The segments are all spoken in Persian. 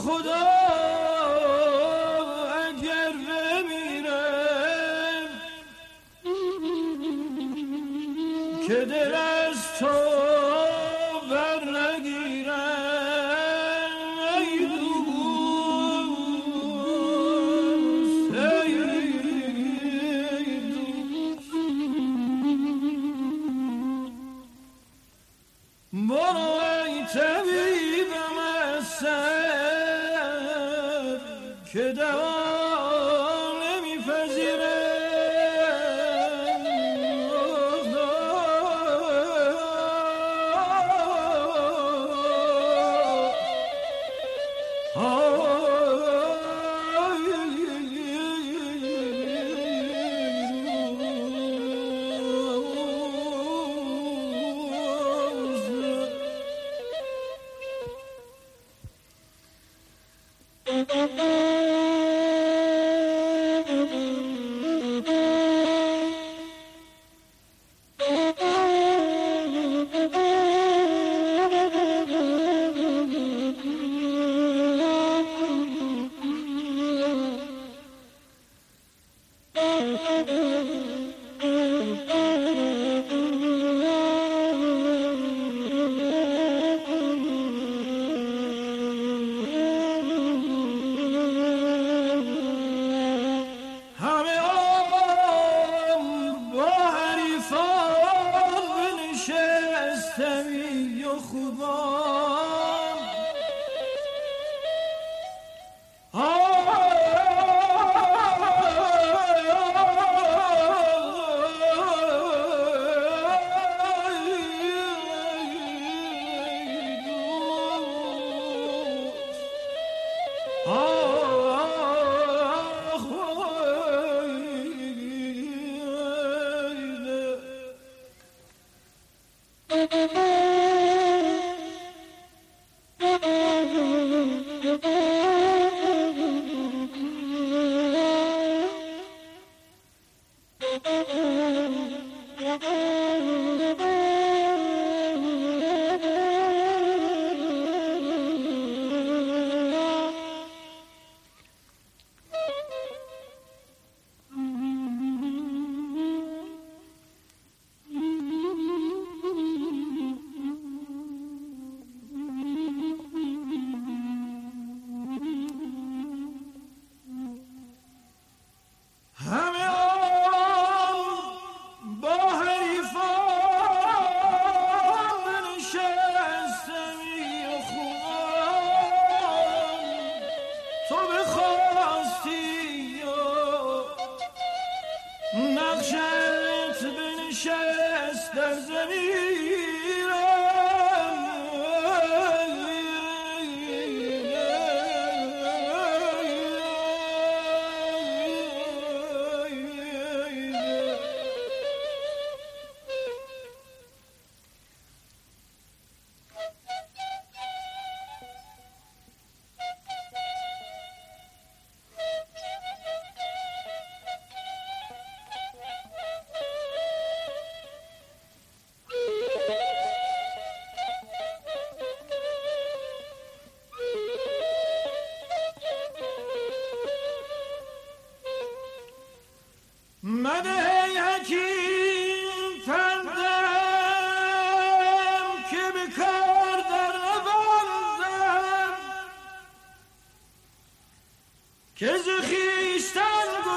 خدا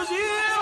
که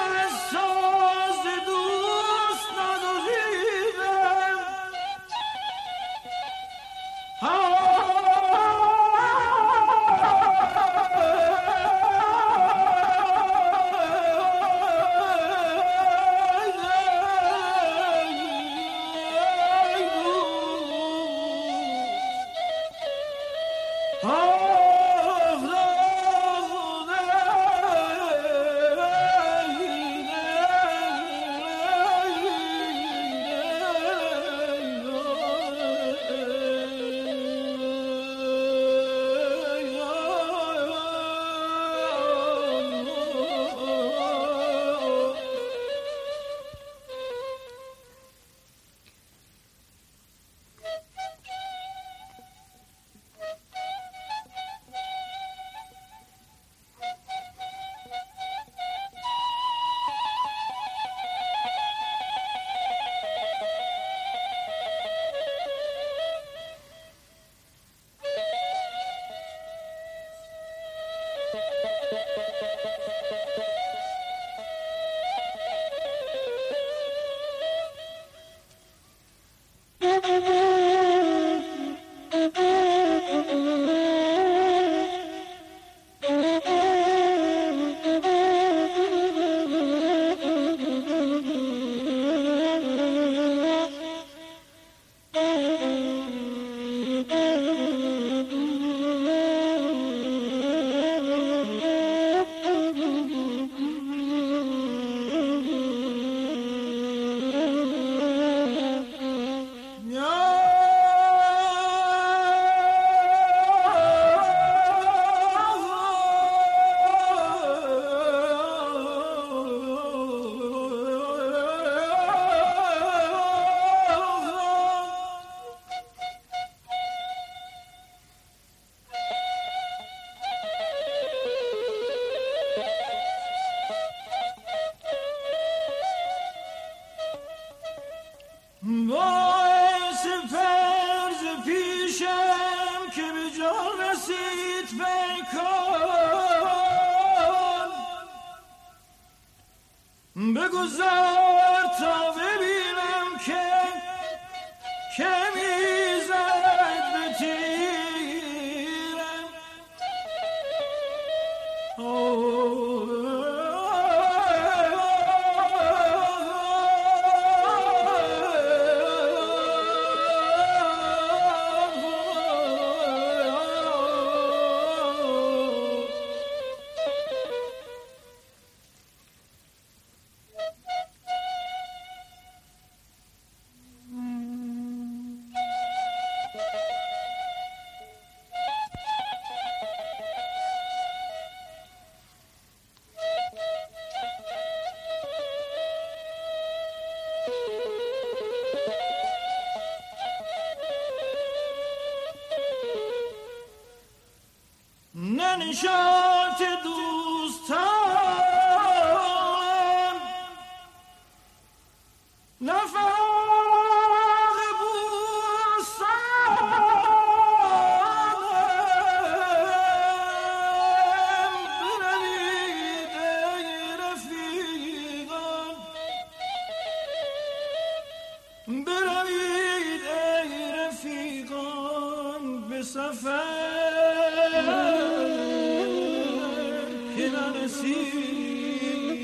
مسیرم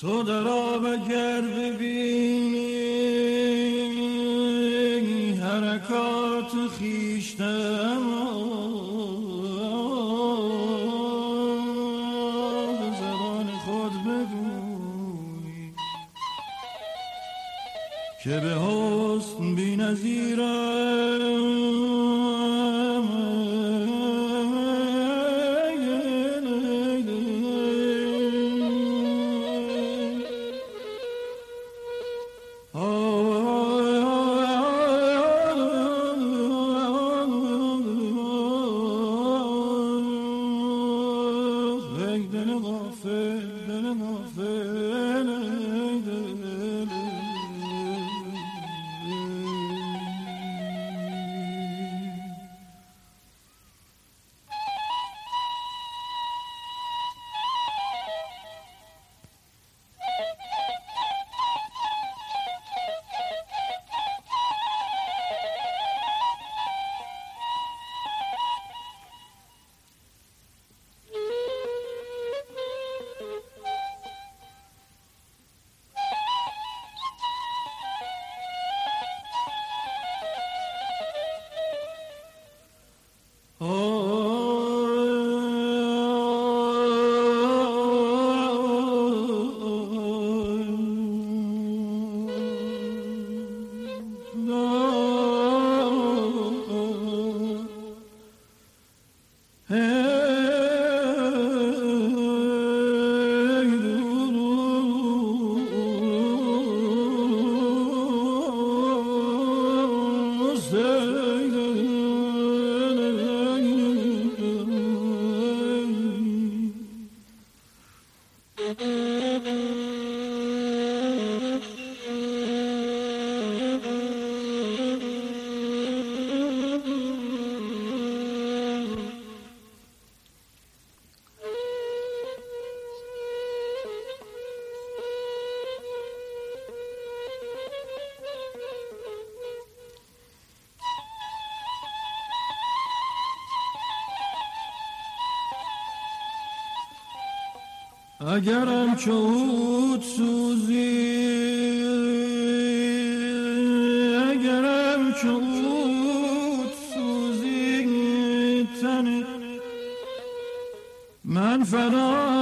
تو در آب گر ببینی حرکات اگرم چود سوزی اگرم چود سوزی تن من فدایت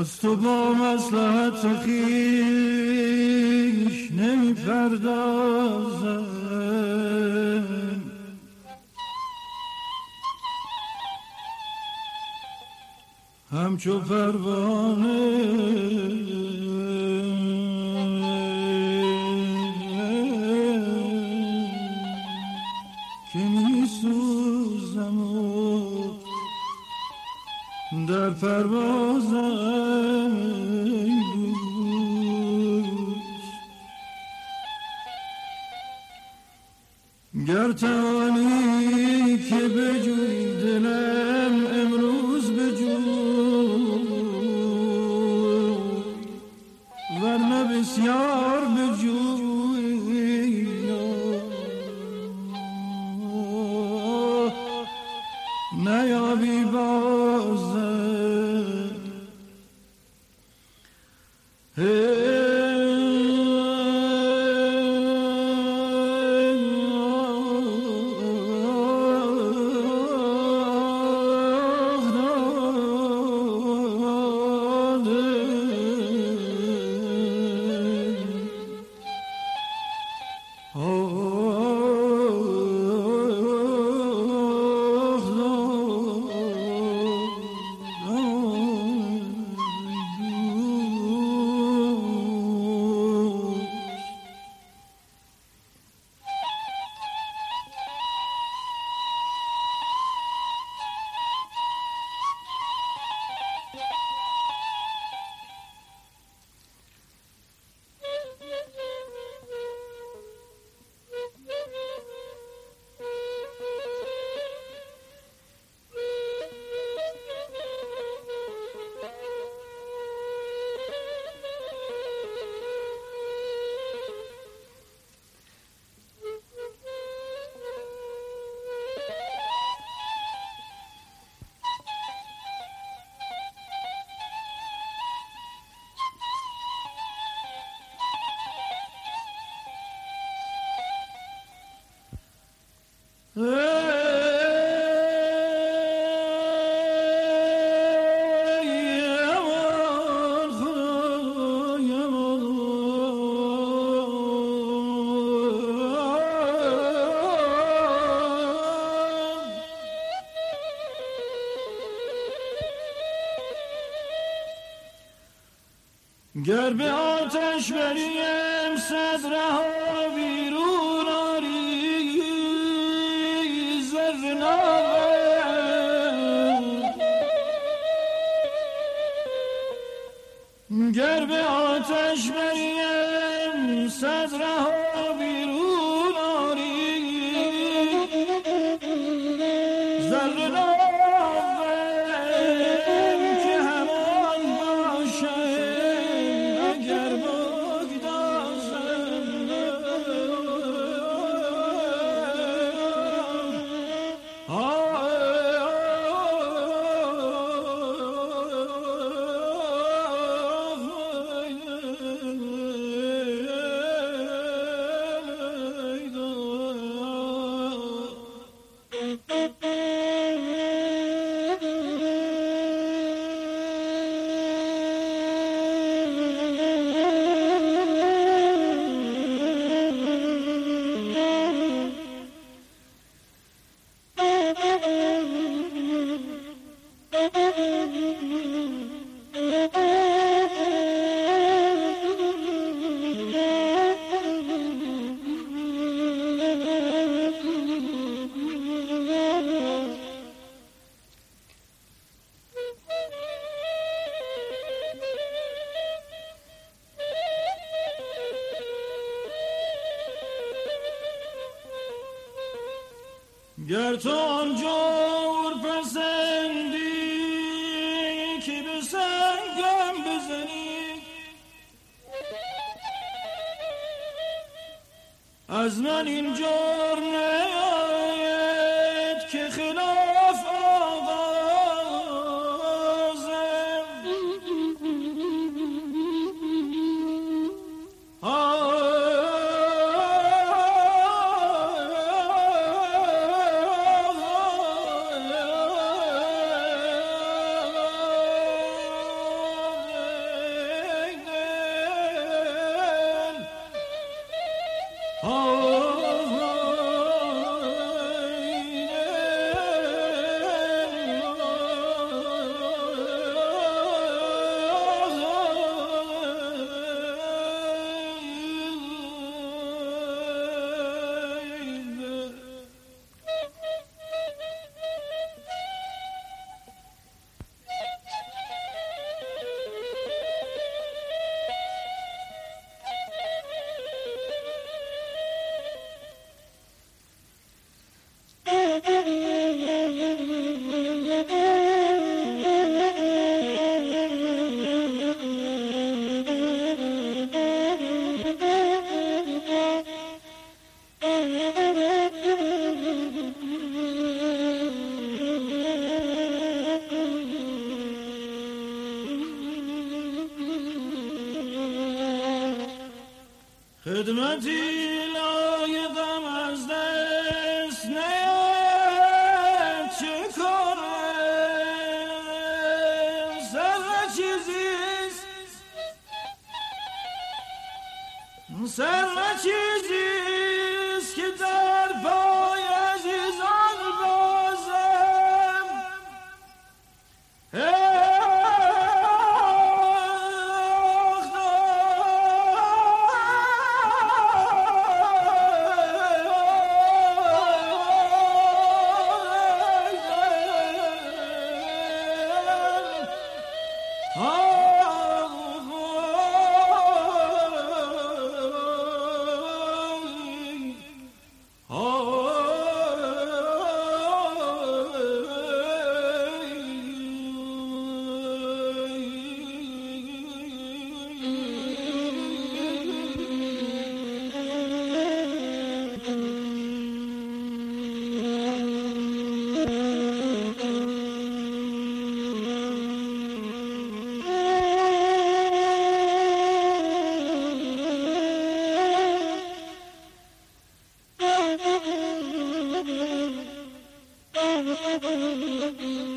از تو با مسلحت خیش نمی پردازم همچو پروانه که بجوی دلم to نعمتی لایدم از دست نیاید چه کاره Mm-hmm.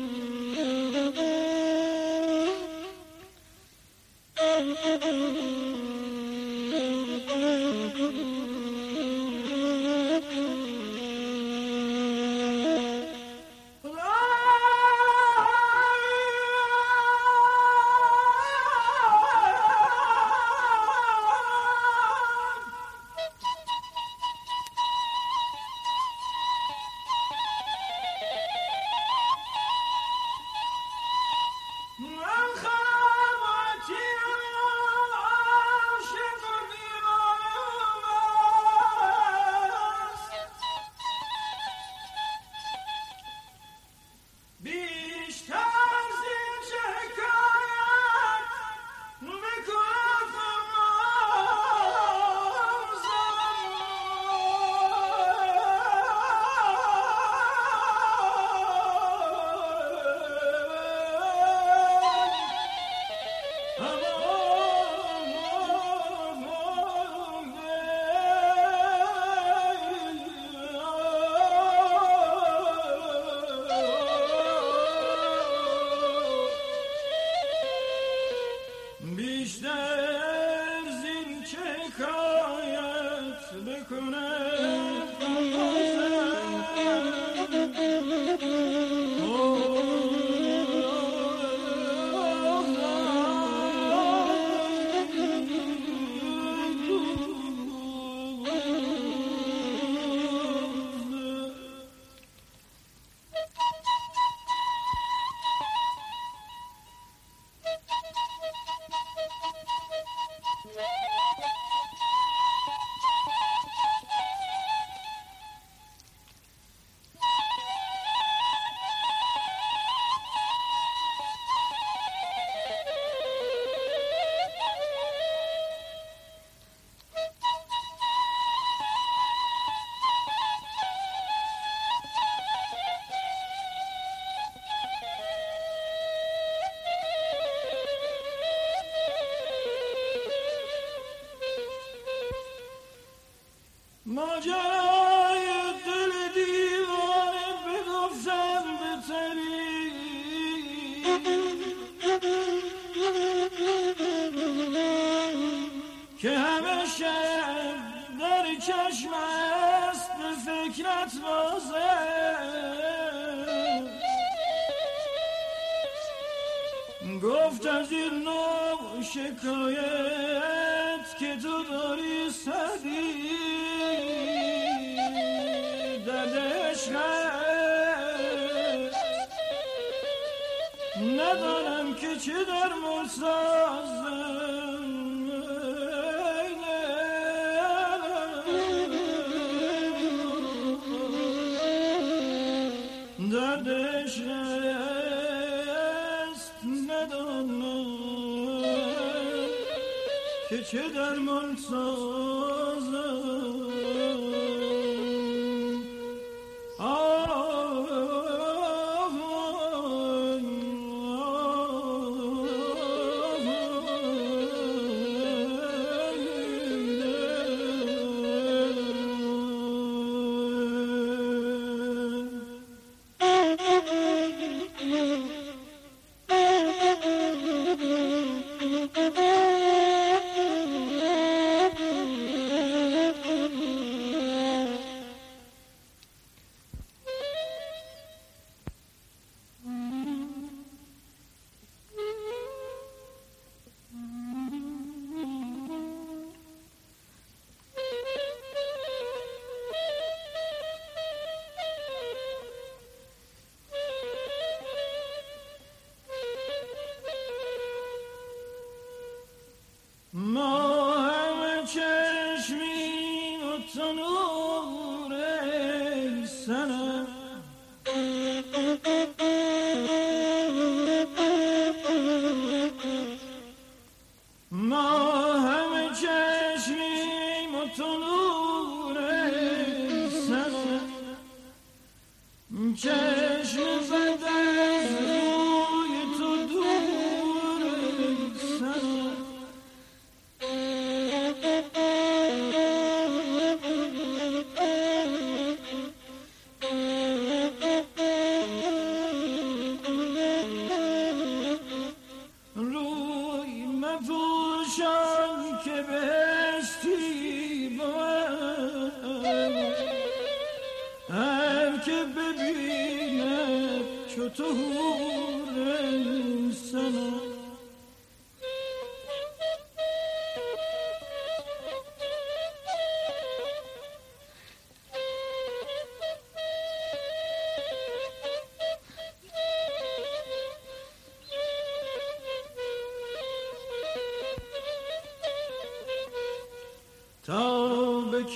مفتزل نو شکایت so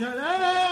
ülkeler